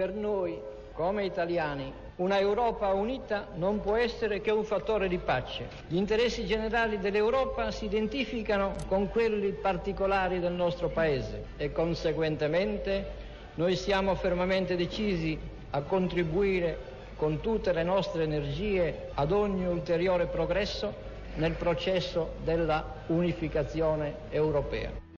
Per noi, come italiani, una Europa unita non può essere che un fattore di pace. Gli interessi generali dell'Europa si identificano con quelli particolari del nostro Paese e conseguentemente noi siamo fermamente decisi a contribuire con tutte le nostre energie ad ogni ulteriore progresso nel processo della unificazione europea.